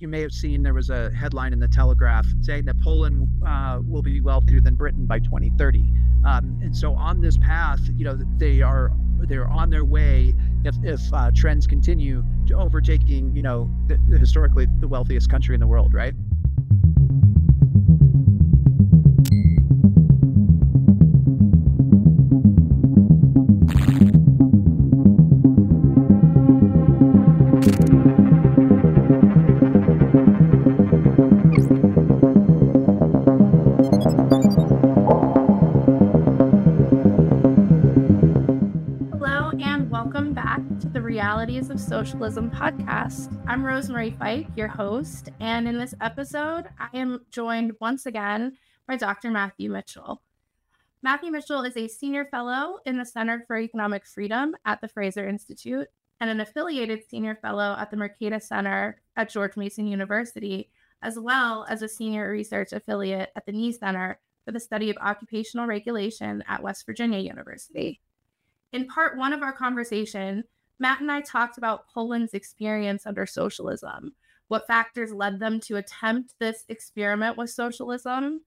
you may have seen there was a headline in the Telegraph saying that Poland uh, will be wealthier than Britain by 2030. Um, and so on this path, you know, they are they're on their way if, if uh, trends continue to overtaking, you know, the, historically the wealthiest country in the world, right? Realities of Socialism podcast. I'm Rosemarie Fike, your host, and in this episode, I am joined once again by Dr. Matthew Mitchell. Matthew Mitchell is a senior fellow in the Center for Economic Freedom at the Fraser Institute and an affiliated senior fellow at the Mercatus Center at George Mason University, as well as a senior research affiliate at the Knee Center for the Study of Occupational Regulation at West Virginia University. In part one of our conversation, Matt and I talked about Poland's experience under socialism, what factors led them to attempt this experiment with socialism,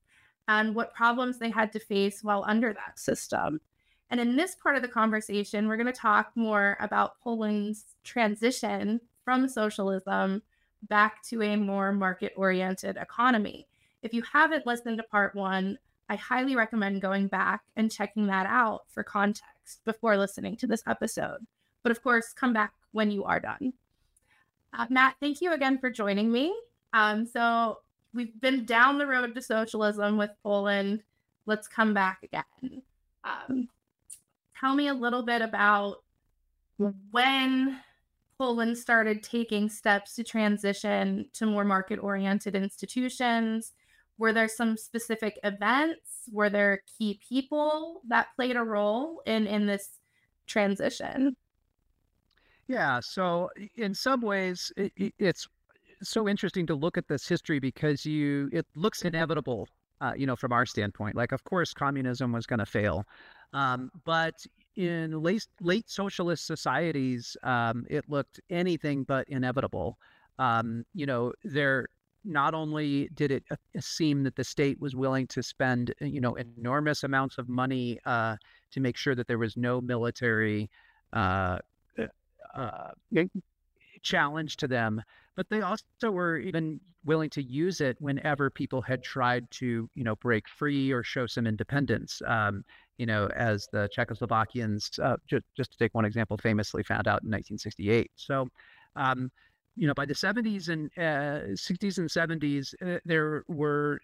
and what problems they had to face while under that system. And in this part of the conversation, we're going to talk more about Poland's transition from socialism back to a more market oriented economy. If you haven't listened to part one, I highly recommend going back and checking that out for context before listening to this episode. But of course, come back when you are done. Uh, Matt, thank you again for joining me. Um, so we've been down the road to socialism with Poland. Let's come back again. Um, tell me a little bit about when Poland started taking steps to transition to more market oriented institutions. Were there some specific events? Were there key people that played a role in, in this transition? Yeah. So in some ways, it, it's so interesting to look at this history because you it looks inevitable. Uh, you know, from our standpoint, like of course communism was going to fail, um, but in late late socialist societies, um, it looked anything but inevitable. Um, you know, there not only did it uh, seem that the state was willing to spend you know enormous amounts of money uh, to make sure that there was no military uh, uh, challenge to them, but they also were even willing to use it whenever people had tried to, you know, break free or show some independence. Um, you know, as the Czechoslovakians, uh, just, just to take one example, famously found out in 1968. So, um, you know, by the 70s and uh, 60s and 70s, uh, there were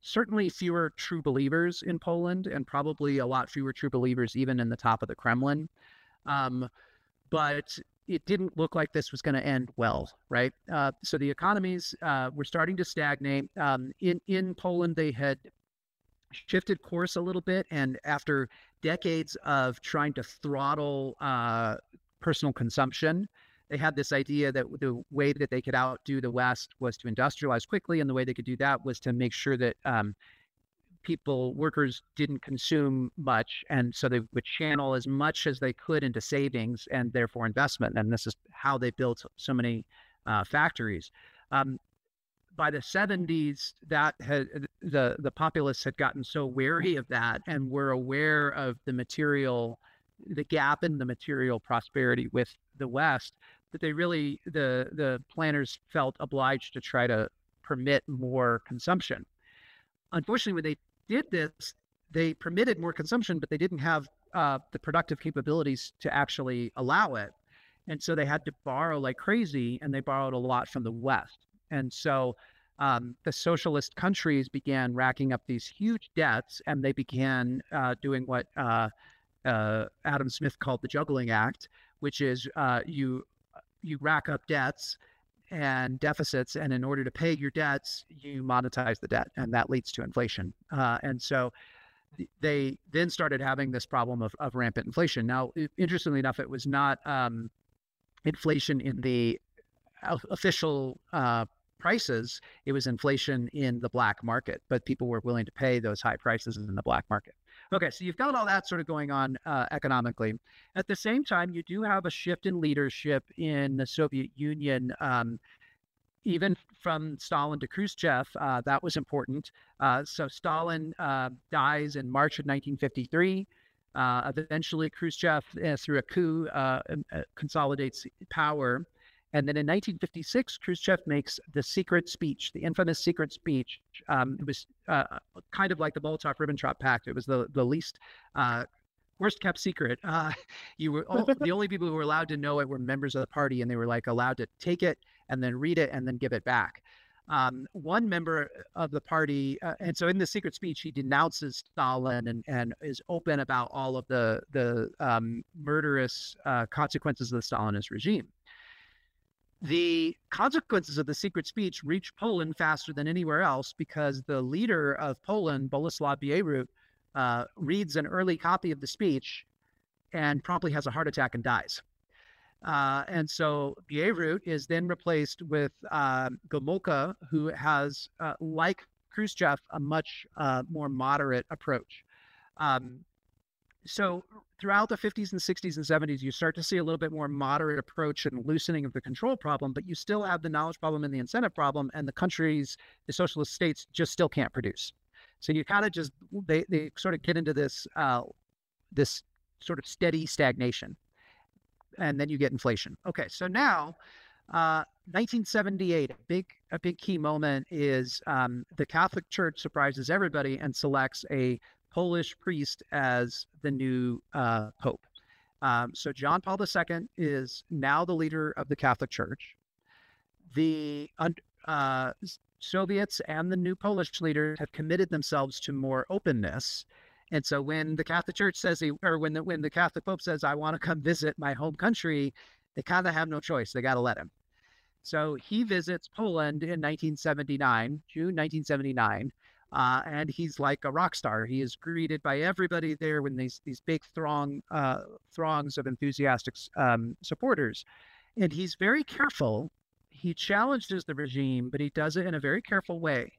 certainly fewer true believers in Poland, and probably a lot fewer true believers even in the top of the Kremlin. Um, but it didn't look like this was going to end well, right? Uh, so the economies uh, were starting to stagnate. Um, in in Poland, they had shifted course a little bit, and after decades of trying to throttle uh, personal consumption, they had this idea that the way that they could outdo the West was to industrialize quickly, and the way they could do that was to make sure that um, people, workers didn't consume much. And so they would channel as much as they could into savings and therefore investment. And this is how they built so many uh, factories. Um, by the 70s, that had the the populace had gotten so wary of that and were aware of the material, the gap in the material prosperity with the West that they really the the planners felt obliged to try to permit more consumption. Unfortunately, when they did this, they permitted more consumption, but they didn't have uh, the productive capabilities to actually allow it. And so they had to borrow like crazy, and they borrowed a lot from the West. And so um, the socialist countries began racking up these huge debts, and they began uh, doing what uh, uh Adam Smith called the juggling act, which is uh, you you rack up debts and deficits. And in order to pay your debts, you monetize the debt, and that leads to inflation. Uh, and so they then started having this problem of, of rampant inflation. Now, interestingly enough, it was not um, inflation in the official uh, prices, it was inflation in the black market, but people were willing to pay those high prices in the black market. Okay, so you've got all that sort of going on uh, economically. At the same time, you do have a shift in leadership in the Soviet Union. Um, even from Stalin to Khrushchev, uh, that was important. Uh, so Stalin uh, dies in March of 1953. Uh, eventually, Khrushchev, uh, through a coup, consolidates power. And then in 1956, Khrushchev makes the secret speech, the infamous secret speech. Um, it was kind of like the Molotov-Ribbentrop Pact. It was the the least worst kept secret. Uh, you were all, the only people who were allowed to know it were members of the party, and they were like allowed to take it and then read it and then give it back. Um, one member of the party, uh, and so in the secret speech, he denounces Stalin and, and is open about all of the the um, murderous uh, consequences of the Stalinist regime. The consequences of the secret speech reach Poland faster than anywhere else because the leader of Poland, Boleslav Bierut, uh, reads an early copy of the speech and promptly has a heart attack and dies. Uh, and so Bierut is then replaced with uh, Gomulka, who has, uh, like Khrushchev, a much uh, more moderate approach. Um, so throughout the 50s and 60s and 70s, you start to see a little bit more moderate approach and loosening of the control problem, but you still have the knowledge problem and the incentive problem, and the countries, the socialist states, just still can't produce. So you kind of just they they sort of get into this uh, this sort of steady stagnation and then you get inflation. Okay, so now, uh, 1978, a big a big key moment is um, the Catholic Church surprises everybody and selects a Polish priest as the new uh, pope. Um, so John Paul II is now the leader of the Catholic Church. The uh, Soviets and the new Polish leaders have committed themselves to more openness and so when the Catholic Church says, he, or when the when the Catholic Pope says, "I want to come visit my home country," they kind of have no choice. They got to let him. So he visits Poland in 1979, June 1979, uh, and he's like a rock star. He is greeted by everybody there when these these big throng uh, throngs of enthusiastic um, supporters, and he's very careful. He challenges the regime, but he does it in a very careful way.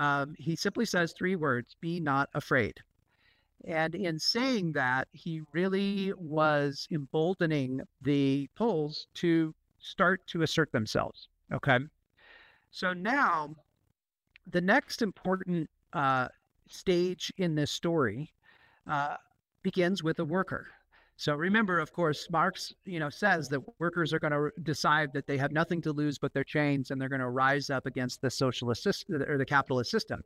Um, he simply says three words: "Be not afraid." And in saying that, he really was emboldening the Poles to start to assert themselves. Okay. So now, the next important uh, stage in this story uh, begins with a worker. So remember, of course, Marx, you know, says that workers are going to decide that they have nothing to lose but their chains, and they're going to rise up against the socialist system or the capitalist system.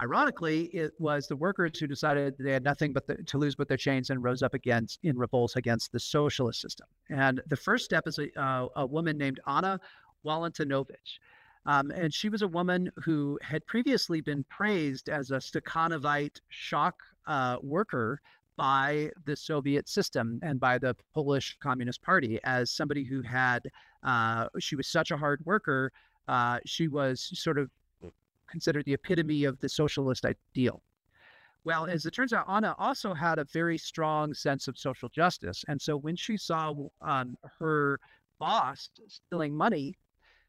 Ironically, it was the workers who decided they had nothing but the, to lose but their chains and rose up against in revolt against the socialist system. And the first step is a, uh, a woman named Anna Walentynowicz. Um, and she was a woman who had previously been praised as a Stakhanovite shock uh, worker by the Soviet system and by the Polish Communist Party as somebody who had, uh, she was such a hard worker. Uh, she was sort of considered the epitome of the socialist ideal. Well, as it turns out, Anna also had a very strong sense of social justice. And so when she saw um, her boss stealing money,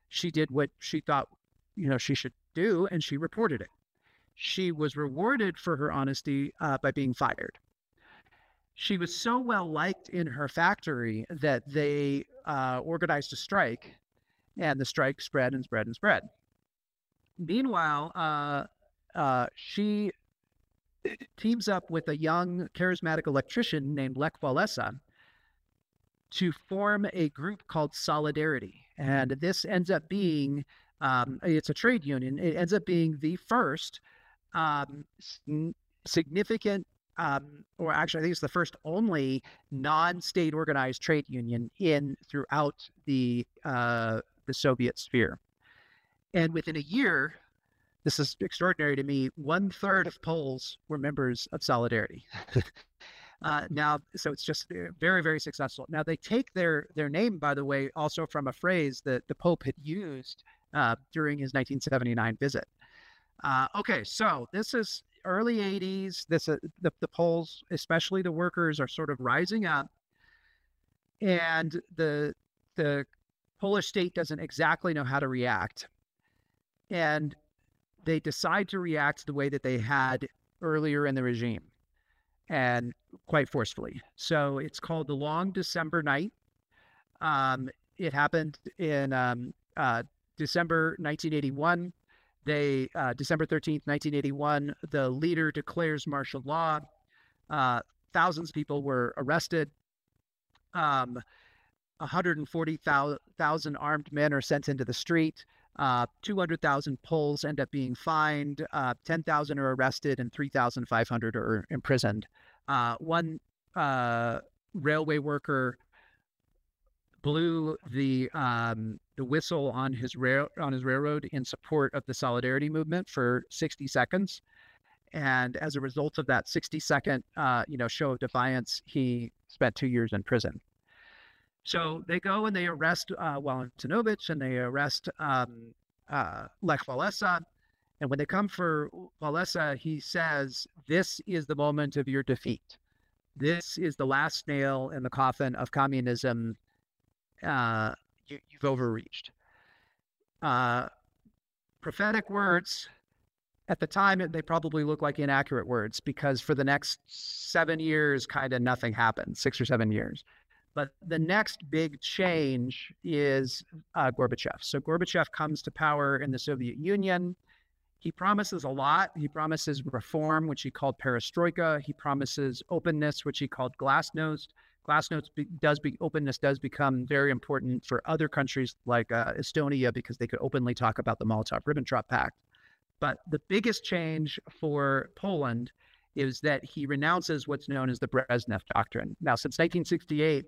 she did what she thought, you know, she should do, and she reported it. She was rewarded for her honesty uh, by being fired. She was so well liked in her factory that they uh, organized a strike, and the strike spread and spread and spread. Meanwhile, uh, uh, she teams up with a young charismatic electrician named Lech Walesa to form a group called Solidarity. And this ends up being, um, it's a trade union. It ends up being the first um, significant, um, or actually, I think it's the first only non-state organized trade union in throughout the uh, the Soviet sphere. And within a year, this is extraordinary to me, one third of Poles were members of Solidarity. uh, now, so it's just uh, very, very successful. Now they take their their name, by the way, also from a phrase that the Pope had used uh, during his 1979 visit. Uh, okay, so this is early 80s. This uh, the the Poles, especially the workers, are sort of rising up, and the the Polish state doesn't exactly know how to react and they decide to react the way that they had earlier in the regime and quite forcefully. So it's called the Long December Night. Um, it happened in um, uh, December 1981, they uh, December 13th, 1981, the leader declares martial law. Uh, thousands of people were arrested. Um, 140,000 armed men are sent into the street. Uh, 200,000 Poles end up being fined. Uh, 10,000 are arrested, and 3,500 are imprisoned. Uh, one uh, railway worker blew the um, the whistle on his rail on his railroad in support of the solidarity movement for 60 seconds, and as a result of that 60 second uh, you know show of defiance, he spent two years in prison. So they go and they arrest uh, Walentynowicz and they arrest um, uh, Lech Walesa. And when they come for Walesa, he says, This is the moment of your defeat. This is the last nail in the coffin of communism. Uh, you, have overreached. Uh, prophetic words, at the time, they probably look like inaccurate words because for the next seven years, kind of nothing happened, six or seven years. But the next big change is uh, Gorbachev. So Gorbachev comes to power in the Soviet Union. He promises a lot. He promises reform, which he called perestroika. He promises openness, which he called glasnost. Glasnost be, does be openness does become very important for other countries like uh, Estonia because they could openly talk about the Molotov-Ribbentrop Pact. But the biggest change for Poland is that he renounces what's known as the Brezhnev Doctrine. Now, since 1968,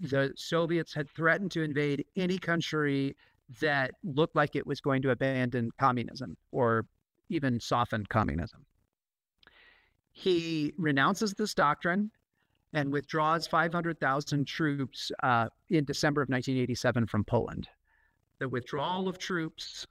the Soviets had threatened to invade any country that looked like it was going to abandon communism or even soften communism. He renounces this doctrine and withdraws 500,000 troops uh, in December of 1987 from Poland. The withdrawal of troops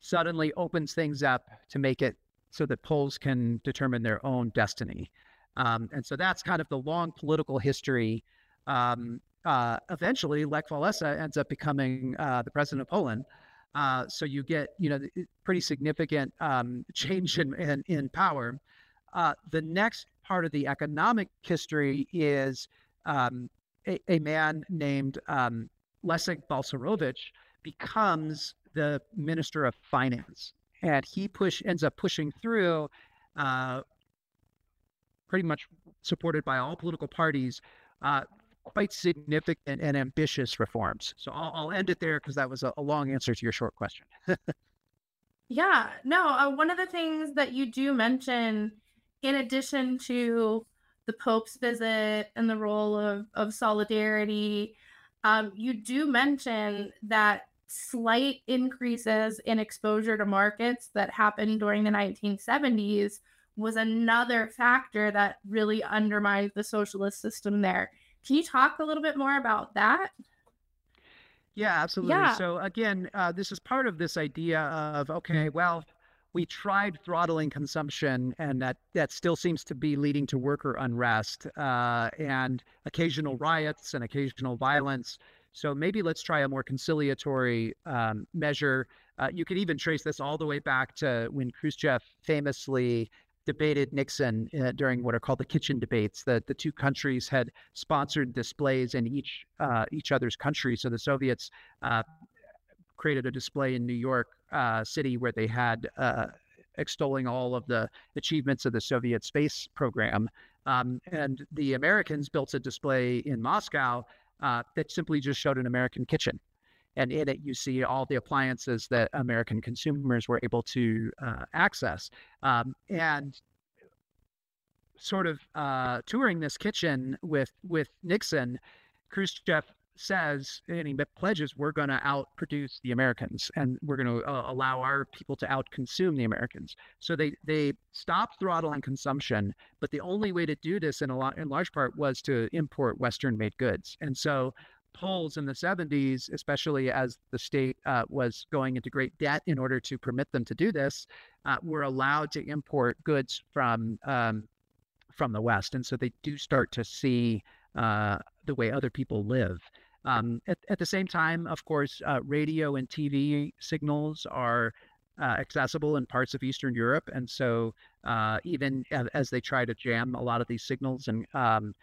suddenly opens things up to make it so that Poles can determine their own destiny. Um, and so that's kind of the long political history um, uh, eventually, Lech Walesa ends up becoming uh, the president of Poland. Uh, so you get, you know, pretty significant um, change in, in, in power. Uh, the next part of the economic history is um, a, a, man named um, Leszek Balcerowicz becomes the minister of finance, and he push ends up pushing through, uh, pretty much supported by all political parties, uh, quite significant and ambitious reforms. So I'll, I'll end it there because that was a, a, long answer to your short question. yeah, no, uh, one of the things that you do mention, in addition to the Pope's visit and the role of, of solidarity, um, you do mention that slight increases in exposure to markets that happened during the 1970s was another factor that really undermined the socialist system there. Can you talk a little bit more about that? Yeah, absolutely. Yeah. So again, uh, this is part of this idea of okay, well, we tried throttling consumption, and that that still seems to be leading to worker unrest uh, and occasional riots and occasional violence. So maybe let's try a more conciliatory um, measure. Uh, you could even trace this all the way back to when Khrushchev famously debated Nixon uh, during what are called the kitchen debates. That the two countries had sponsored displays in each uh, each other's country. So the Soviets uh, created a display in New York uh, City where they had uh, extolling all of the achievements of the Soviet space program, um, and the Americans built a display in Moscow uh, that simply just showed an American kitchen and in it you see all the appliances that American consumers were able to uh, access. Um, and sort of uh, touring this kitchen with with Nixon, Khrushchev says and he pledges we're going to outproduce the Americans and we're going to uh, allow our people to outconsume the Americans. So they they stopped throttling consumption, but the only way to do this in a lot in large part was to import Western made goods. And so Poles in the 70s, especially as the state uh, was going into great debt in order to permit them to do this, uh, were allowed to import goods from um, from the West, and so they do start to see uh, the way other people live. Um, at, at, the same time, of course, uh, radio and TV signals are uh, accessible in parts of Eastern Europe, and so uh, even as they try to jam a lot of these signals and um,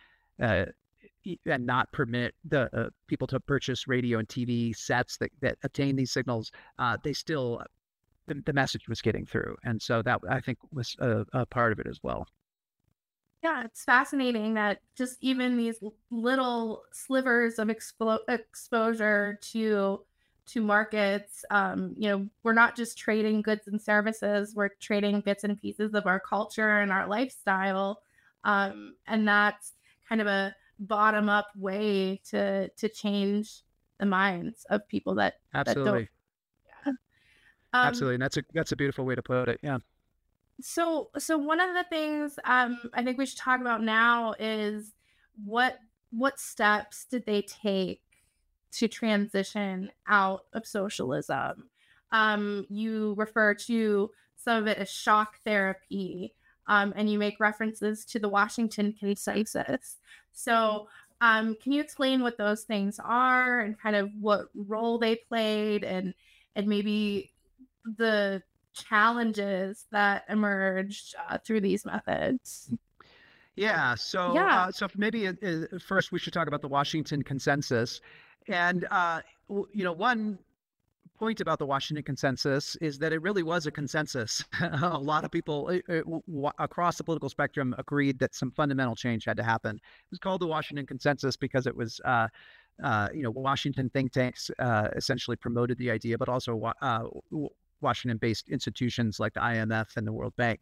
and not permit the uh, people to purchase radio and TV sets that, that obtain these signals, uh, they still the, the, message was getting through, and so that I think was a, a part of it as well. Yeah, it's fascinating that just even these little slivers of expo- exposure to to markets, um, you know, we're not just trading goods and services; we're trading bits and pieces of our culture and our lifestyle, um, and that's kind of a bottom up way to to change the minds of people that absolutely. That yeah. Um, absolutely, and that's a that's a beautiful way to put it. Yeah. So, so one of the things um, I think we should talk about now is what what steps did they take to transition out of socialism? Um, you refer to some of it as shock therapy, um, and you make references to the Washington Consensus. So, um, can you explain what those things are and kind of what role they played, and and maybe the challenges that emerged uh, through these methods? Yeah. So, yeah. Uh, so maybe uh, uh, first we should talk about the Washington Consensus, and uh, you know, one point about the Washington Consensus is that it really was a consensus. a lot of people uh, across the political spectrum agreed that some fundamental change had to happen. It was called the Washington Consensus because it was. Uh, you know, Washington think tanks essentially promoted the idea, but also Washington based institutions like the IMF and the World Bank.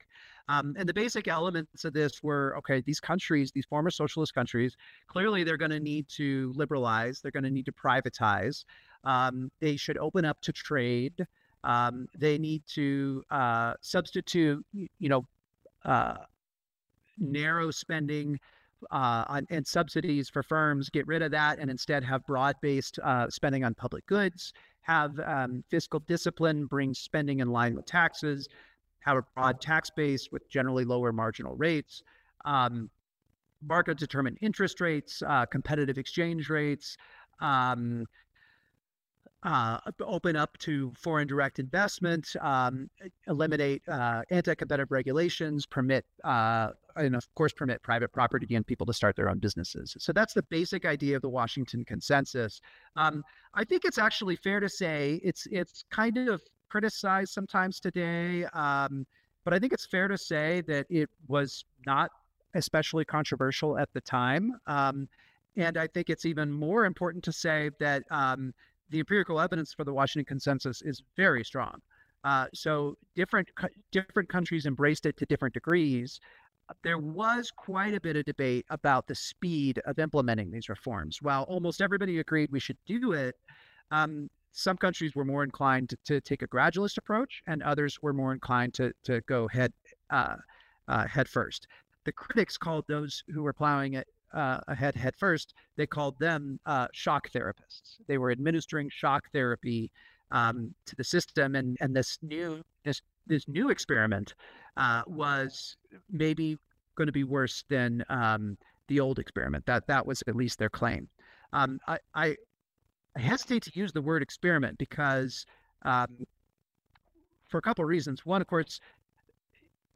Um, and the basic elements of this were okay, these countries, these former socialist countries, clearly they're going to need to liberalize, they're going to need to privatize. Um, they should open up to trade. Um, they need to uh, substitute, you know, uh, narrow spending uh, on, and subsidies for firms, get rid of that, and instead have broad based uh, spending on public goods have um, fiscal discipline, bring spending in line with taxes, have a broad tax base with generally lower marginal rates, um, market determined interest rates, uh, competitive exchange rates, um, uh, open up to foreign direct investment, um, eliminate uh, anti-competitive regulations, permit, uh, and of course, permit private property and people to start their own businesses. So that's the basic idea of the Washington Consensus. Um, I think it's actually fair to say it's it's kind of criticized sometimes today, um, but I think it's fair to say that it was not especially controversial at the time. Um, and I think it's even more important to say that um, the empirical evidence for the Washington Consensus is very strong. Uh, so different different countries embraced it to different degrees. There was quite a bit of debate about the speed of implementing these reforms. While almost everybody agreed we should do it, um, some countries were more inclined to, to, take a gradualist approach, and others were more inclined to to go head uh, uh, head first. The critics called those who were plowing it uh, ahead head first, they called them uh, shock therapists. They were administering shock therapy um, to the system, and and this new this this new experiment uh, was maybe going to be worse than um, the old experiment. That that was at least their claim. Um, I, I, I hesitate to use the word experiment because um, for a couple of reasons. One, of course,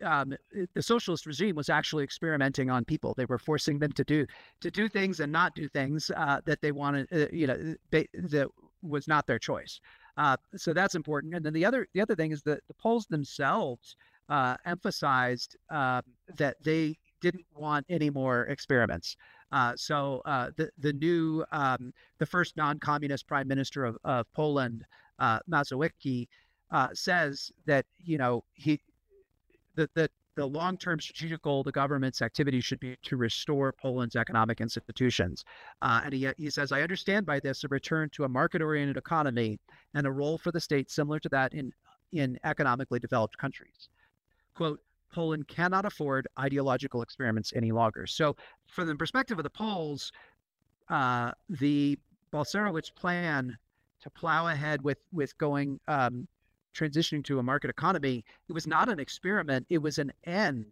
um, the socialist regime was actually experimenting on people. They were forcing them to do to do things and not do things uh, that they wanted. Uh, you know, they, that was not their choice. Uh, so that's important. And then the other the other thing is that the Poles themselves uh, emphasized um, that they didn't want any more experiments. Uh, so uh, the the new um, the first non-communist prime minister of, of Poland, Mazowiecki, says that you know he the, the, the long-term strategic goal of the government's activity should be to restore Poland's economic institutions. Uh, and he, he says, I understand by this a return to a market-oriented economy and a role for the state similar to that in, in economically developed countries. Quote, Poland cannot afford ideological experiments any longer. So from the perspective of the Poles, uh, the Balcerowicz plan to plow ahead with, with going um, transitioning to a market economy, it was not an experiment, it was an end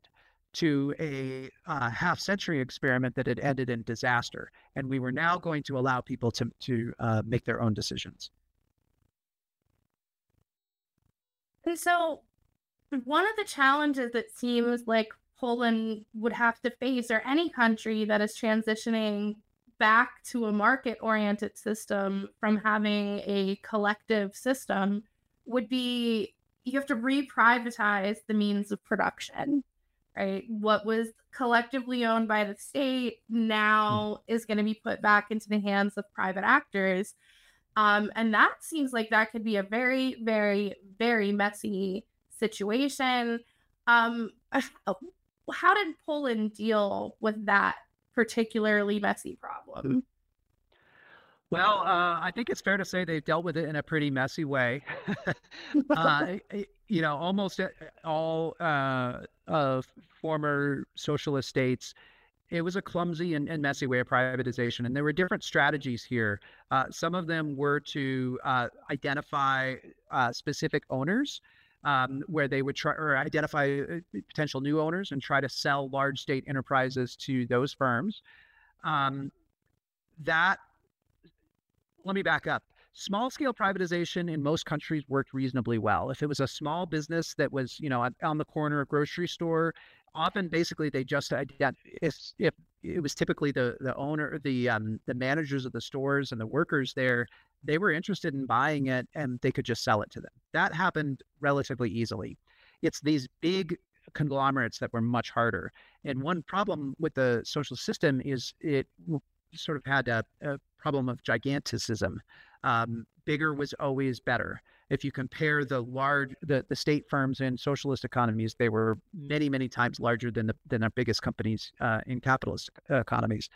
to a uh, half century experiment that had ended in disaster. And we were now going to allow people to, to uh, make their own decisions. So, one of the challenges that seems like Poland would have to face, or any country that is transitioning back to a market oriented system from having a collective system would be you have to re-privatize the means of production right what was collectively owned by the state now mm. is going to be put back into the hands of private actors um, and that seems like that could be a very very very messy situation um, how did poland deal with that particularly messy problem well, uh, I think it's fair to say they've dealt with it in a pretty messy way. uh, you know, almost all uh, of former socialist states, it was a clumsy and, and, messy way of privatization. And there were different strategies here. Uh, some of them were to uh, identify uh, specific owners. Um, where they would try or identify potential new owners and try to sell large state enterprises to those firms. Um, that let me back up. Small scale privatization in most countries worked reasonably well. If it was a small business that was, you know, on the corner of a grocery store, often basically they just if it was typically the the owner, the um, the managers of the stores and the workers there, they were interested in buying it and they could just sell it to them. That happened relatively easily. It's these big conglomerates that were much harder. And one problem with the social system is it sort of had a, a problem of giganticism. Um, bigger was always better. If you compare the large, the, the state firms in socialist economies, they were many, many times larger than the than our biggest companies uh, in capitalist economies.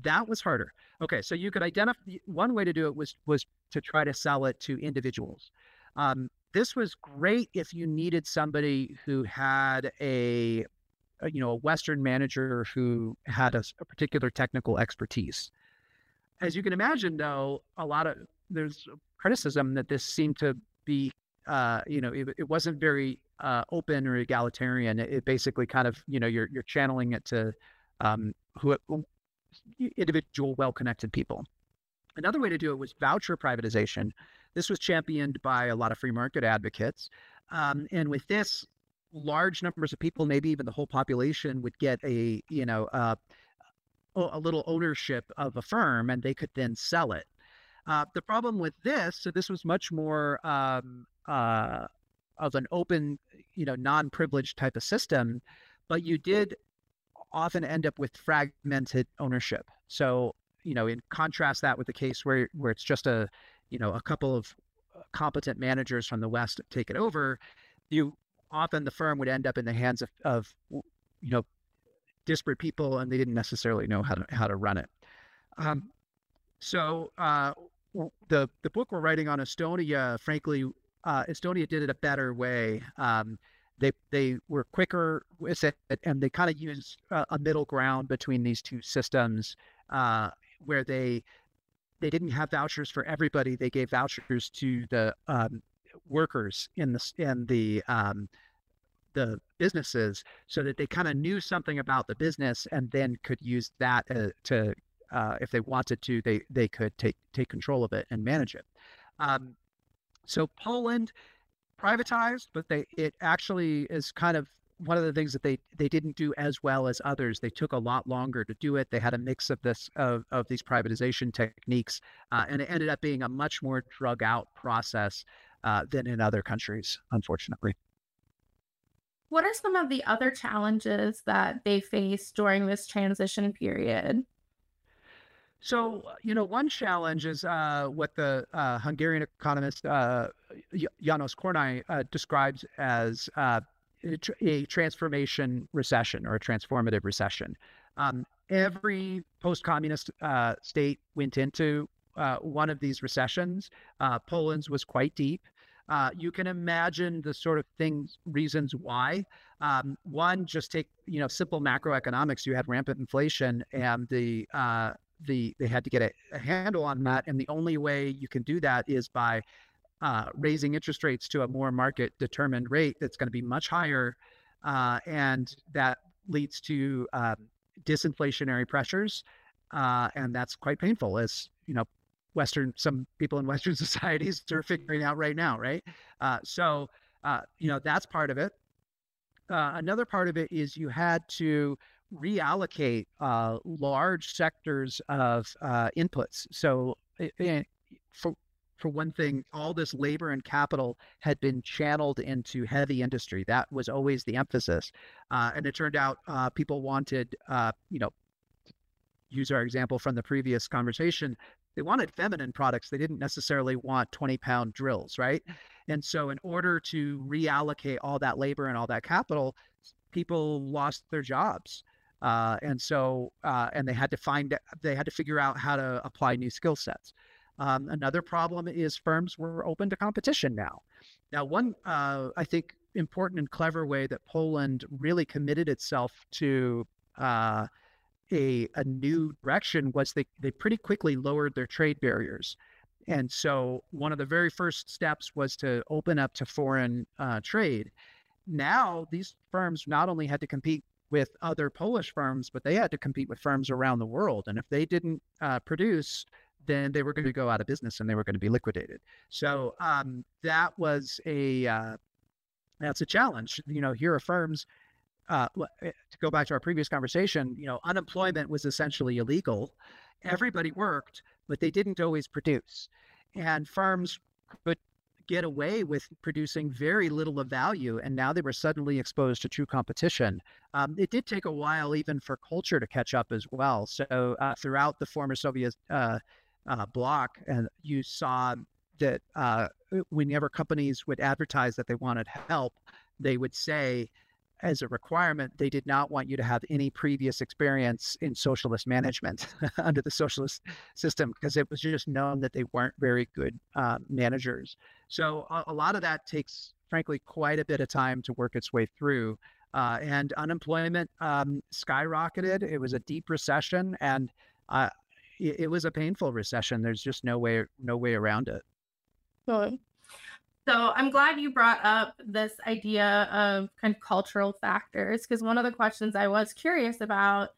That was harder. Okay, so you could identify one way to do it was was to try to sell it to individuals. Um, this was great if you needed somebody who had a, a you know a Western manager who had a, a particular technical expertise as you can imagine, though, a lot of there's criticism that this seemed to be, uh, you know, it, it wasn't very uh, open or egalitarian. It, it, basically kind of, you know, you're you're channeling it to um, who individual, well-connected people. Another way to do it was voucher privatization. This was championed by a lot of free market advocates, um, and with this, large numbers of people, maybe even the whole population, would get a, you know, uh, a little ownership of a firm and they could then sell it. Uh, the problem with this, so this was much more um, uh, of an open, you know, non-privileged type of system, but you did often end up with fragmented ownership. So, you know, in contrast that with the case where where it's just a, you know, a couple of competent managers from the West take it over, you often the firm would end up in the hands of, of you know disparate people and they didn't necessarily know how to how to run it. Um, so uh, the the book we're writing on Estonia, frankly, uh, Estonia did it a better way. Um, they they were quicker with it, and they kind of used uh, a middle ground between these two systems, uh, where they they didn't have vouchers for everybody. They gave vouchers to the um, workers in the in the um, the businesses so that they kind of knew something about the business and then could use that uh, to uh, if they wanted to they they could take take control of it and manage it um, so poland privatized but they it actually is kind of one of the things that they they didn't do as well as others. They took a lot longer to do it. They had a mix of this of, of these privatization techniques uh, and it ended up being a much more drug out process uh, than in other countries unfortunately. What are some of the other challenges that they face during this transition period? So, you know, one challenge is uh, what the uh, Hungarian economist uh, Janos Kornai uh, describes as uh, a transformation recession or a transformative recession. Um, every post communist uh, state went into one of these recessions. Poland's was quite deep. Uh, you can imagine the sort of things, reasons why. Um, one, just take you know simple macroeconomics. You had rampant inflation, and the uh, the they had to get a, a, handle on that. And the only way you can do that is by uh, raising interest rates to a more market determined rate that's going to be much higher, uh, and that leads to um, disinflationary pressures, uh, and that's quite painful. As you know, Western, some people in Western societies are figuring out right now, right? Uh, so, uh, you know, that's part of it. Uh, another part of it is you had to reallocate uh, large sectors of uh, inputs. So, for for one thing, all this labor and capital had been channeled into heavy industry. That was always the emphasis, uh, and it turned out uh, people wanted, uh, you know, use our example from the previous conversation. They wanted feminine products. They didn't necessarily want 20 pound drills, right? And so, in order to reallocate all that labor and all that capital, people lost their jobs. Uh, and so, uh, and they had to find, they had to figure out how to apply new skill sets. Um, another problem is firms were open to competition now. Now, one, uh, I think, important and clever way that Poland really committed itself to uh, a, a new direction was they, they pretty quickly lowered their trade barriers. And so, one of the very first steps was to open up to foreign uh, trade. Now, these firms not only had to compete with other Polish firms, but they had to compete with firms around the world. And if they didn't uh, produce, then they were going to go out of business and they were going to be liquidated. So um, that was a uh, that's a challenge. You know, here are firms. Uh, eh, to go back to our previous conversation, you know, unemployment was essentially illegal. Everybody worked, but they didn't always produce, and firms could get away with producing very little of value, and now they were suddenly exposed to true competition. Um, it did take a while, even for culture to catch up as well. So uh, throughout the former Soviet uh, uh, bloc, and you saw that uh, whenever companies would advertise that they wanted help, they would say as a requirement, they did not want you to have any previous experience in socialist management under the socialist system because it was just known that they weren't very good uh, managers. So a, a, lot of that takes, frankly, quite a bit of time to work its way through. Uh, and unemployment um, skyrocketed. It was a deep recession, and uh, it, it, was a painful recession. There's just no way no way around it. So I'm glad you brought up this idea of kind of cultural factors because one of the questions I was curious about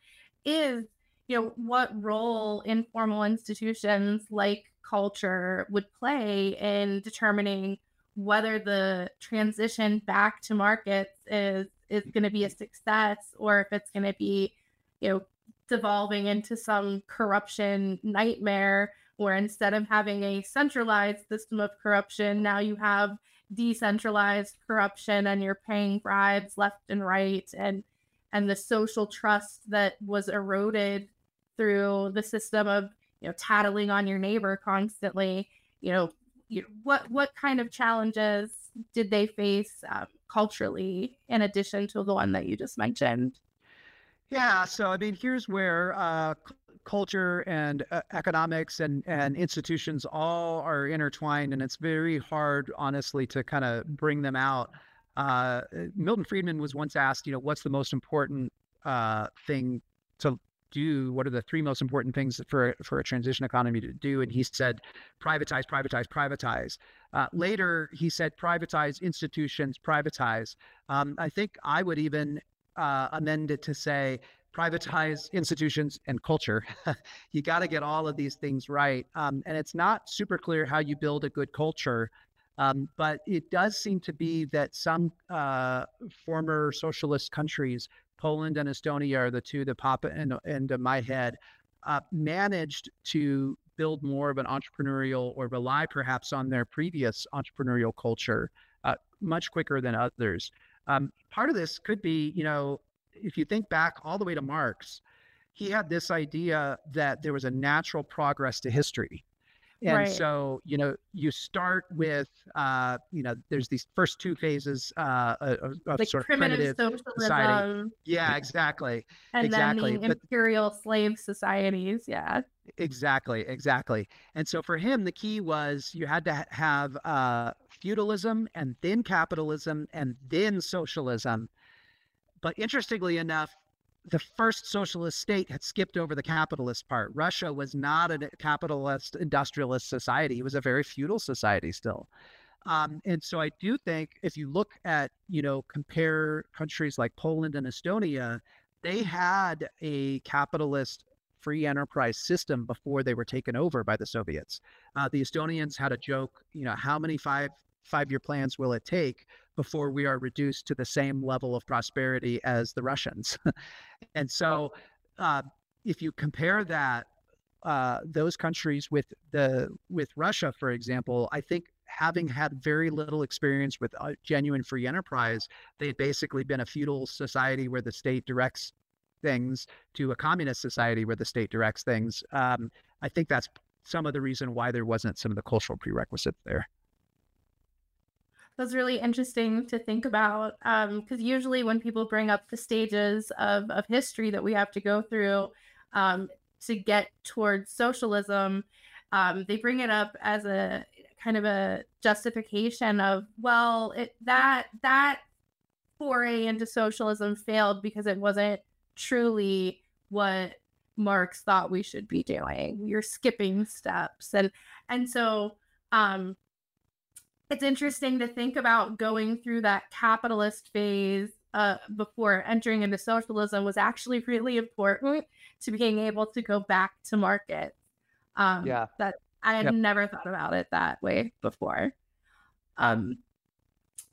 is, you know, what role informal institutions like culture would play in determining whether the transition back to markets is is going to be a success or if it's going to be you know devolving into some corruption nightmare where instead of having a centralized system of corruption now you have decentralized corruption and you're paying bribes left and right and and the social trust that was eroded through the system of you know tattling on your neighbor constantly. You know you, what what kind of challenges did they face um, culturally in addition to the one that you just mentioned? Yeah so i mean here's where uh, culture and uh, economics and and institutions all are intertwined and it's very hard honestly to kind of bring them out uh, milton friedman was once asked you know what's the most important uh, thing to do? What are the three most important things for for a transition economy to do? And he said, privatize, privatize, privatize. Uh, later, he said, privatize institutions, privatize. Um, I think I would even uh, amend it to say, privatize institutions and culture. you got to get all of these things right. Um, and it's not super clear how you build a good culture. Um, but it does seem to be that some uh, former socialist countries Poland and Estonia are the two that pop in, into my head, uh, managed to build more of an entrepreneurial or rely perhaps on their previous entrepreneurial culture uh, much quicker than others. Um, part of this could be, you know, if you think back all the way to Marx, he had this idea that there was a natural progress to history. And right. so, you know, you start with, uh, you know, there's these first two phases uh, of, like sort of primitive, primitive society. Yeah, exactly. And exactly. then the but, imperial slave societies. Yeah. Exactly, exactly. And so for him, the key was you had to have uh, feudalism and then capitalism and then socialism. But interestingly enough, the first socialist state had skipped over the capitalist part. Russia was not a capitalist industrialist society. It was a very feudal society still. Um, and so I do think if you look at, you know, compare countries like Poland and Estonia, they had a capitalist free enterprise system before they were taken over by the Soviets. Uh, the Estonians had a joke, you know, how many five five year plans will it take before we are reduced to the same level of prosperity as the Russians? and so, uh, if you compare that uh, those countries with the with Russia, for example, I think having had very little experience with uh, genuine free enterprise, they had basically been a feudal society where the state directs things to a communist society where the state directs things. Um, I think that's some of the reason why there wasn't some of the cultural prerequisites there. That's really interesting to think about because um, usually when people bring up the stages of, of history that we have to go through um, to get towards socialism, um, they bring it up as a kind of a justification of well it, that that foray into socialism failed because it wasn't truly what Marx thought we should be doing. You're skipping steps. And and so um it's interesting to think about going through that capitalist phase uh, before entering into socialism was actually really important to being able to go back to markets. Um, yeah. That I had yep. never thought about it that way before. Um,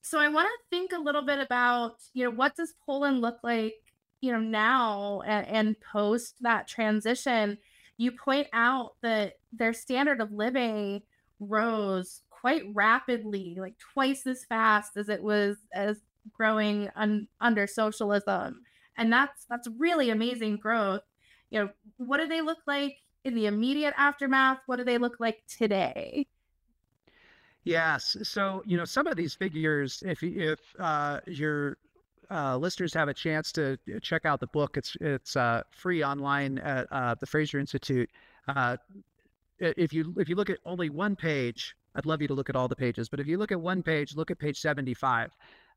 so I want to think a little bit about, you know, what does Poland look like, you know, now and, and post that transition? You point out that their standard of living rose quite rapidly, like twice as fast as it was as growing un- under socialism, and that's that's really amazing growth. You know, what do they look like in the immediate aftermath? What do they look like today? Yes. So, you know, some of these figures, if if uh, your uh, listeners have a chance to uh, check out the book, it's it's uh, free online at uh, the Fraser Institute. Uh, if you if you look at only one page, I'd love you to look at all the pages. But if you look at one page, look at page seventy five.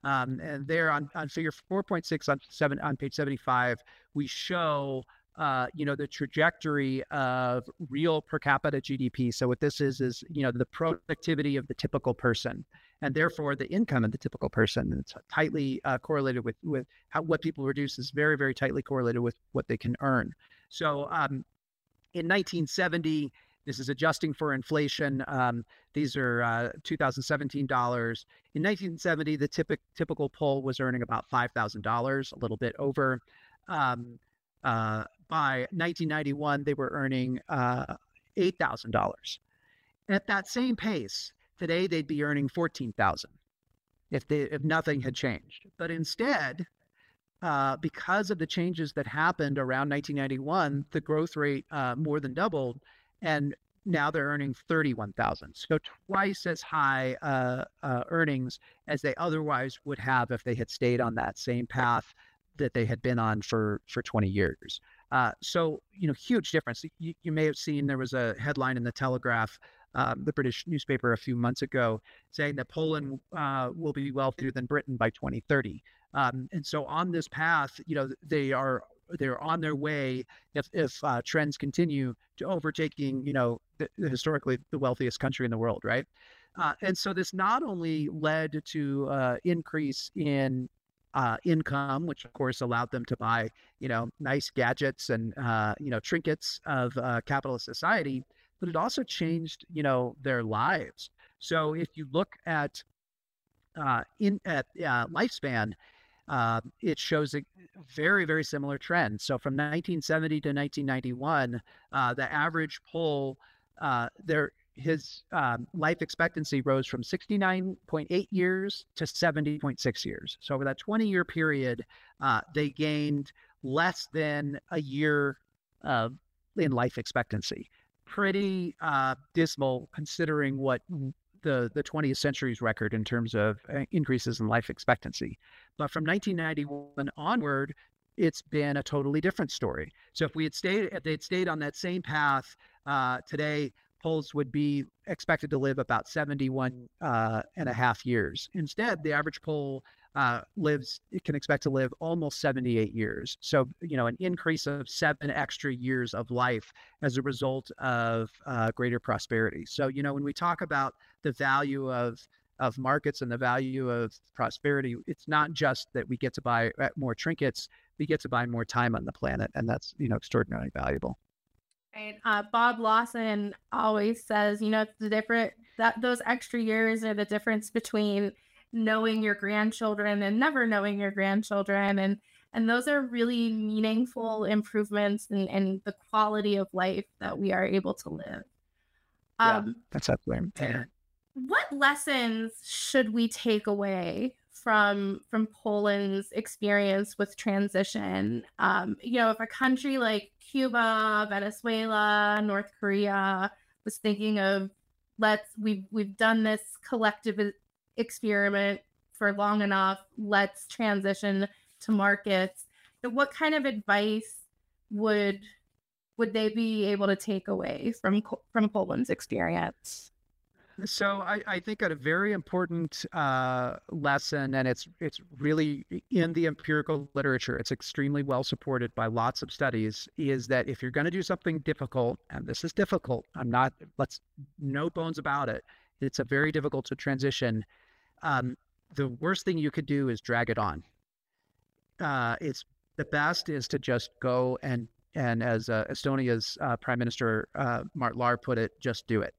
Um, and there on, on figure 4.6 on seven on page 75, we show uh, you know, the trajectory of real per capita GDP. So what this is is, you know, the productivity of the typical person, and therefore the income of the typical person. And It's tightly uh, correlated with with how what people produce is very very tightly correlated with what they can earn. So um, in 1970. This is adjusting for inflation. Um, these are uh, 2017 dollars. In 1970, the typic, typical Pole was earning about $5,000, a little bit over. Um, uh, by 1991, they were earning uh, $8,000. At that same pace, today they'd be earning 14,000 if they if nothing had changed. But instead, uh, because of the changes that happened around 1991, the growth rate uh, more than doubled, and now they're earning 31,000. So twice as high uh, uh, earnings as they otherwise would have if they had stayed on that same path that they had been on for for 20 years. Uh, so you know, huge difference. You, you, may have seen there was a headline in the Telegraph, um, the British newspaper, a few months ago, saying that Poland uh, will be wealthier than Britain by 2030. Um, and so on this path, you know, they are they're on their way if if uh, trends continue to overtaking, you know, the, historically the wealthiest country in the world, right? Uh, and so this not only led to uh, increase in uh, income, which of course allowed them to buy, you know, nice gadgets and uh, you know trinkets of uh, capitalist society. But it also changed, you know, their lives. So if you look at in at lifespan, uh, it shows a very very similar trend. So from 1970 to 1991, the average Pole there his um, life expectancy rose from 69.8 years to 70.6 years. So over that 20 year period, uh, they gained less than a year uh, in life expectancy. Pretty uh, dismal considering what the, the 20th century's record in terms of uh, increases in life expectancy. But from 1991 onward, it's been a totally different story. So if we had stayed, if they'd stayed on that same path uh, today, Poles would be expected to live about 71 uh, and a half years. Instead, the average Pole uh, lives can expect to live almost 78 years. So, you know, an increase of seven extra years of life as a result of uh, greater prosperity. So, you know, when we talk about the value of of markets and the value of prosperity, it's not just that we get to buy uh, more trinkets; we get to buy more time on the planet, and that's you know extraordinarily valuable. Right. Uh, Bob Lawson always says, you know, the different that those extra years are the difference between knowing your grandchildren and never knowing your grandchildren, and and those are really meaningful improvements in, in the quality of life that we are able to live. Um, yeah, that's absolutely. What lessons should we take away from from Poland's experience with transition. Um, you know, if a country like Cuba, Venezuela, North Korea was thinking of let's we've we've done this collective experiment for long enough, let's transition to markets. What kind of advice would would they be able to take away from from Poland's experience? So I, I think a very important uh, lesson, and it's it's really in the empirical literature. It's extremely well supported by lots of studies. Is that if you're going to do something difficult, and this is difficult, I'm not. Let's no bones about it. It's a very difficult to transition. Um, the worst thing you could do is drag it on. Uh, it's the best is to just go and and as uh, Estonia's uh, Prime Minister uh, Mart Laar put it, just do it.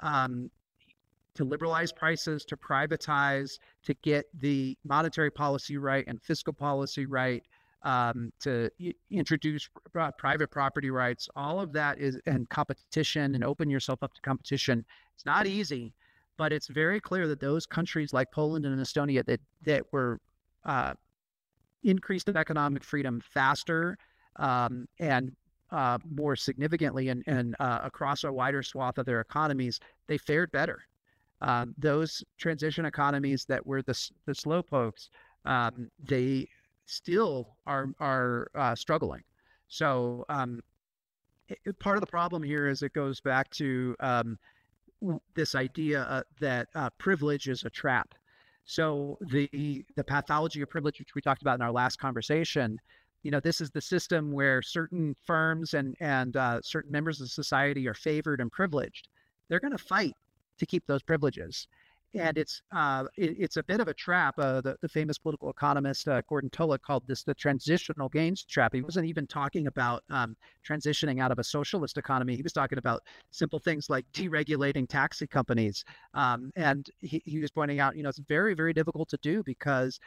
Um, to liberalize prices, to privatize, to get the monetary policy right and fiscal policy right, um, to introduce uh, private property rights. All of that is and competition and open yourself up to competition. It's not easy, but it's very clear that those countries like Poland and Estonia that that were uh, increased economic freedom faster um, and uh, more significantly and, and uh, across a wider swath of their economies, they fared better um, those transition economies that were the, the slow pokes, um, they still are are uh, struggling. So um, it, part of the problem here is it goes back to um, this idea uh, that uh, privilege is a trap. So the the pathology of privilege, which we talked about in our last conversation, you know, this is the system where certain firms and and uh, certain members of society are favored and privileged. They're going to fight to keep those privileges. And it's uh, it, it's a bit of a trap. Uh, the, the famous political economist uh, Gordon Tullock called this the transitional gains trap. He wasn't even talking about um, transitioning out of a socialist economy. He was talking about simple things like deregulating taxi companies. Um, and he, he was pointing out, you know, it's very, very difficult to do because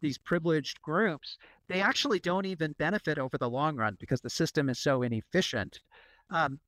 these privileged groups, they actually don't even benefit over the long run because the system is so inefficient. Um,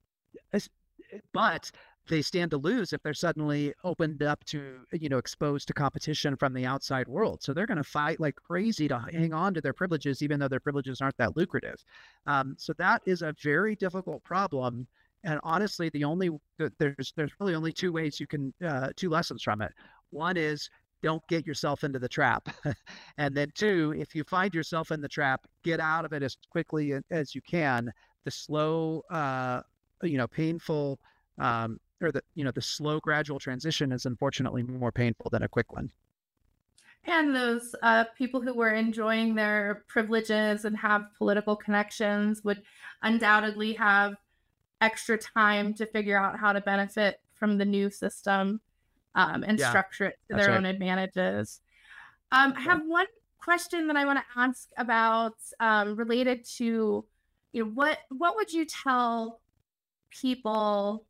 but they stand to lose if they're suddenly opened up to, you know, exposed to competition from the outside world. So they're going to fight like crazy to hang on to their privileges, even though their privileges aren't that lucrative. Um, so that is a very difficult problem. And honestly, the only there's there's really only two ways you can uh, two lessons from it. One is don't get yourself into the trap, and then two, if you find yourself in the trap, get out of it as quickly as you can. The slow, uh, you know, painful um, or the you know the slow gradual transition is unfortunately more painful than a quick one and those uh, people who were enjoying their privileges and have political connections would undoubtedly have extra time to figure out how to benefit from the new system um, and yeah, structure it to their right. own advantages. Um, I have one question that I want to ask about um, related to you know, what what would you tell people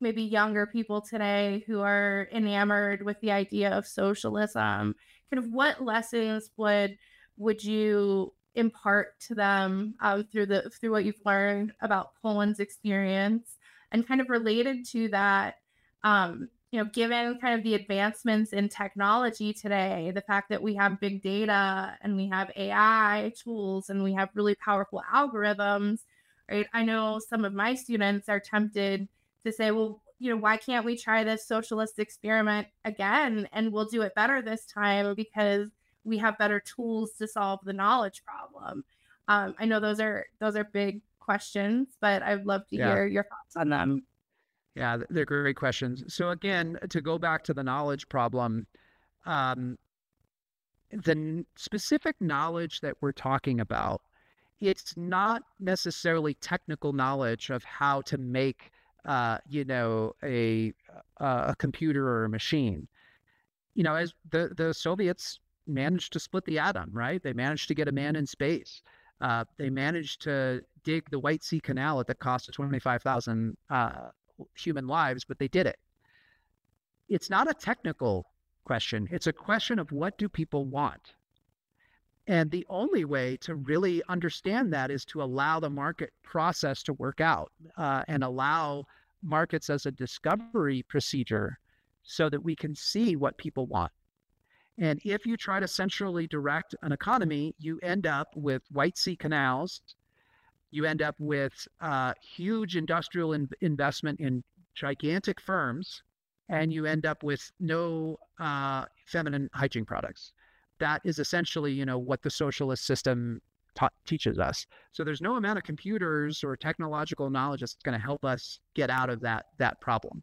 maybe younger people today who are enamored with the idea of socialism kind of what lessons would would you impart to them um, through the through what you've learned about Poland's experience? And kind of related to that um, you know given kind of the advancements in technology today the fact that we have big data and we have ai tools and we have really powerful algorithms right? I know some of my students are tempted to say, well, you know, why can't we try this socialist experiment again and we'll do it better this time because we have better tools to solve the knowledge problem. Um, I know those are those are big questions, but I'd love to yeah. hear your thoughts on them. Yeah, they're great questions. So again, to go back to the knowledge problem, um, the specific knowledge that we're talking about, it's not necessarily technical knowledge of how to make uh, you know, a a computer or a machine. You know, as the the Soviets managed to split the atom, right? They managed to get a man in space. Uh, they managed to dig the White Sea Canal at the cost of 25,000 uh, human lives, but they did it. It's not a technical question. It's a question of what do people want? And the only way to really understand that is to allow the market process to work out uh, and allow markets as a discovery procedure so that we can see what people want. And if you try to centrally direct an economy, you end up with White Sea canals. You end up with uh, huge industrial in- investment in gigantic firms, and you end up with no uh, feminine hygiene products. That is essentially, you know, what the socialist system ta- teaches us. So there's no amount of computers or technological knowledge that's going to help us get out of that that problem.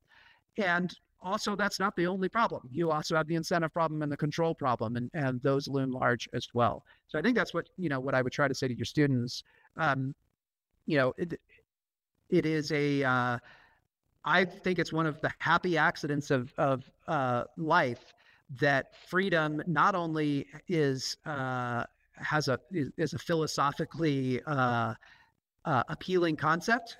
And also that's not the only problem. You also have the incentive problem and the control problem, and, and those loom large as well. So I think that's what you know what I would try to say to your students. Um, you know, it, it is a uh, I think it's one of the happy accidents of of uh, life that freedom not only is uh, has a is, a philosophically uh, uh, appealing concept,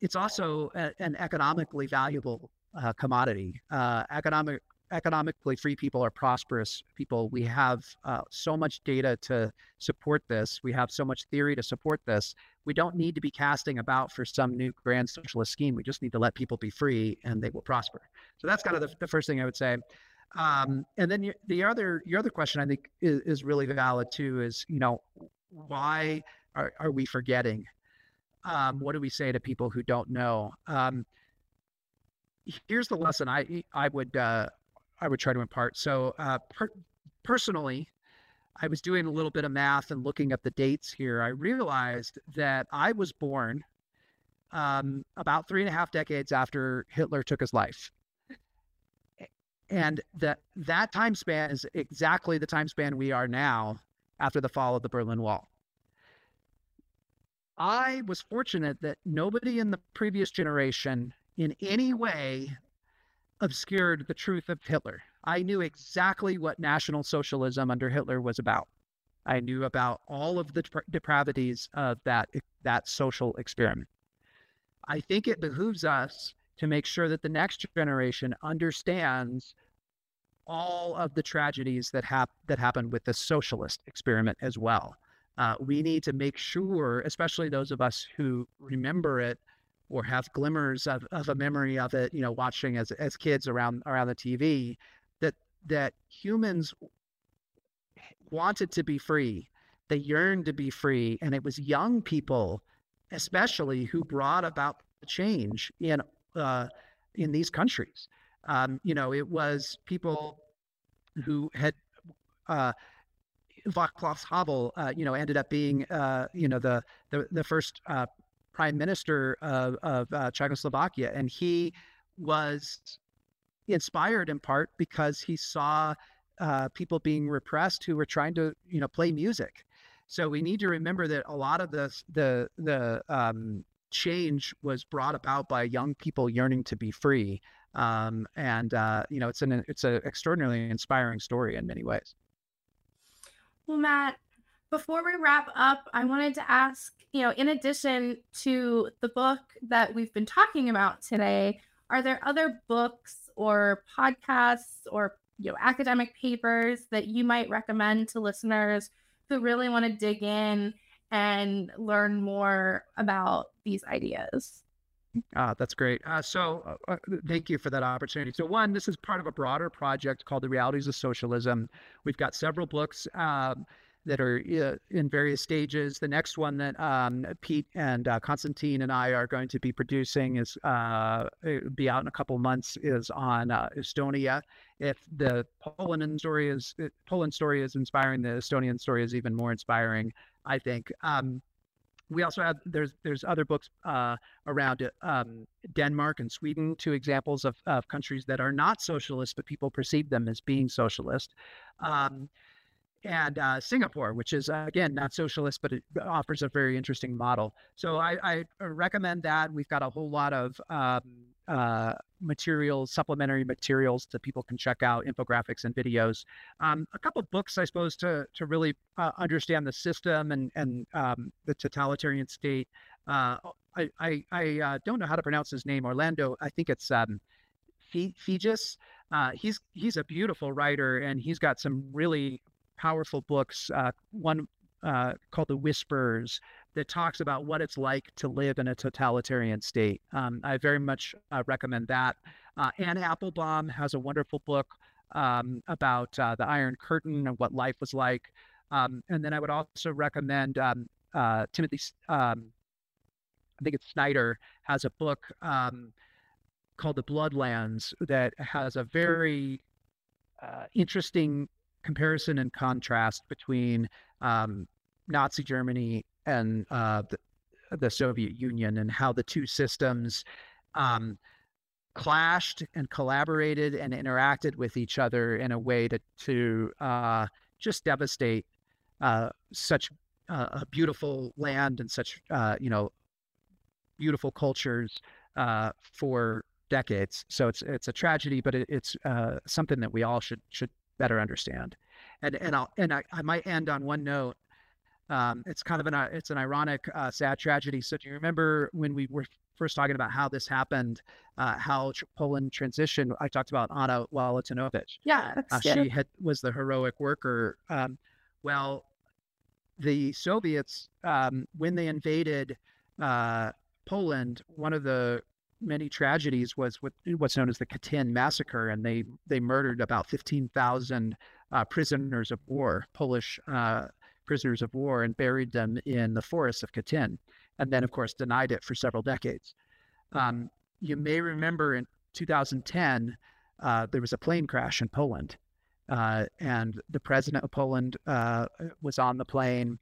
it's also a, an economically valuable uh, commodity. Uh, economic economically free people are prosperous people. We have uh, so much data to support this. We have so much theory to support this. We don't need to be casting about for some new grand socialist scheme. We just need to let people be free and they will prosper. So that's kind of the, the first thing I would say. Um, and then the other your other question I think is, is, really valid too. Is you know why are, are we forgetting? Um, what do we say to people who don't know? Um, here's the lesson I I would uh, I would try to impart. So uh, per- personally, I was doing a little bit of math and looking at the dates here. I realized that I was born um, about three and a half decades after Hitler took his life, and that that time span is exactly the time span we are now after the fall of the Berlin Wall. I was fortunate that nobody in the previous generation in any way obscured the truth of Hitler. I knew exactly what National Socialism under Hitler was about. I knew about all of the depravities of that that social experiment. I think it behooves us to make sure that the next generation understands all of the tragedies that hap- that happened with the socialist experiment as well. Uh, we need to make sure, especially those of us who remember it, or have glimmers of, of a memory of it, you know, watching as as kids around around the TV, that that humans wanted to be free. They yearned to be free. And it was young people, especially, who brought about the change in uh, in these countries. Um, you know, it was people who had uh, Havel, uh, you know, ended up being, uh, you know, the the, the first uh, prime minister of, of uh, Czechoslovakia, and he was inspired in part because he saw uh, people being repressed who were trying to, you know, play music. So we need to remember that a lot of this, the the um, change was brought about by young people yearning to be free, um, and uh, you know, it's an it's an extraordinarily inspiring story in many ways. Well, Matt, before we wrap up, I wanted to ask, you know, in addition to the book that we've been talking about today, are there other books or podcasts or you know academic papers that you might recommend to listeners who really want to dig in and learn more about these ideas? Ah, that's great. Uh, so, uh, uh thank you for that opportunity. So, one, this is part of a broader project called The Realities of Socialism. We've got several books. Um, that are uh, in various stages. The next one that um, Pete and uh, Constantine and I are going to be producing is uh, be out in a couple months is on Estonia. If the Poland story is Poland story is inspiring, the Estonian story is even more inspiring. I think. Um, we also have there's there's other books uh, around um, Denmark and Sweden, two examples of, of countries that are not socialist, but people perceive them as being socialist. Um, and uh, Singapore, which is uh, again not socialist, but it offers a very interesting model. So I, I, recommend that. We've got a whole lot of um, uh, materials, supplementary materials that people can check out, infographics and videos. Um, a couple books, I suppose, to to really uh, understand the system and and um, the totalitarian state. Uh, I I, I uh, don't know how to pronounce his name. Orlando. I think it's um, Figes. Uh, he's he's a beautiful writer, and he's got some really powerful books. Uh, one uh, called The Whispers that talks about what it's like to live in a totalitarian state. Um, I very much uh, recommend that. Uh, Anne Applebaum has a wonderful book um, about uh, the Iron Curtain and what life was like. Um, and then I would also recommend um, uh, Timothy, um, I think it's Snyder, has a book um, called The Bloodlands that has a very uh, interesting comparison and contrast between Nazi Germany and uh, the, the, Soviet Union and how the two systems um, clashed and collaborated and interacted with each other in a way to, to uh, just devastate uh, such uh, a beautiful land and such, uh, you know, beautiful cultures uh, for decades. So it's it's a tragedy, but it, it's something that we all should should better understand. And and I'll and I, I might end on one note. Um, it's kind of an it's an ironic, uh, sad tragedy. So do you remember when we were first talking about how this happened, uh, how Poland transitioned? I talked about Anna Walentynowicz. Yeah, uh, she had was the heroic worker. Um, well, the Soviets um, when they invaded uh, Poland, one of the many tragedies was what, what's known as the Katyn massacre, and they they murdered about fifteen thousand uh, prisoners of war, Polish uh, prisoners of war, and buried them in the forests of Katyn, and then of course denied it for several decades. Um, you may remember in 2010 uh, there was a plane crash in Poland, uh, and the president of Poland uh, was on the plane.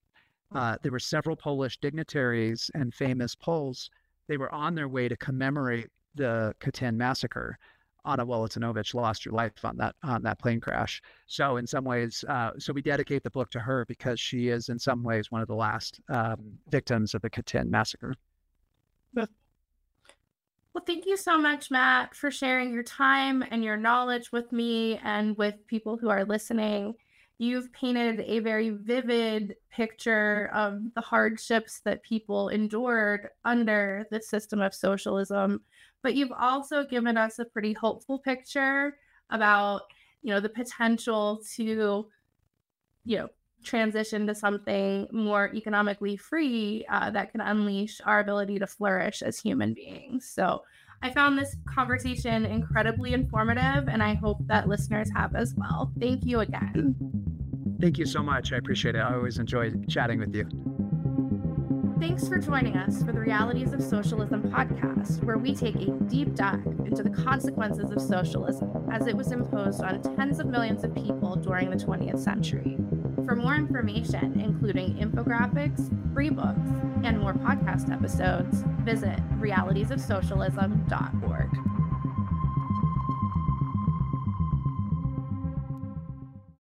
Uh, there were several Polish dignitaries and famous Poles they were on their way to commemorate the Katyn massacre. Anna Walentynowicz lost her life on that on that plane crash. So in some ways, uh, so we dedicate the book to her because she is in some ways one of the last um, victims of the Katyn massacre. Well, thank you so much, Matt, for sharing your time and your knowledge with me and with people who are listening you've painted a very vivid picture of the hardships that people endured under the system of socialism but you've also given us a pretty hopeful picture about you know the potential to you know transition to something more economically free uh, that can unleash our ability to flourish as human beings so I found this conversation incredibly informative, and I hope that listeners have as well. Thank you again. Thank you so much. I appreciate it. I always enjoy chatting with you. Thanks for joining us for the Realities of Socialism podcast, where we take a deep dive into the consequences of socialism as it was imposed on tens of millions of people during the 20th century. For more information, including infographics, free books, and more podcast episodes, visit realitiesof socialism.org.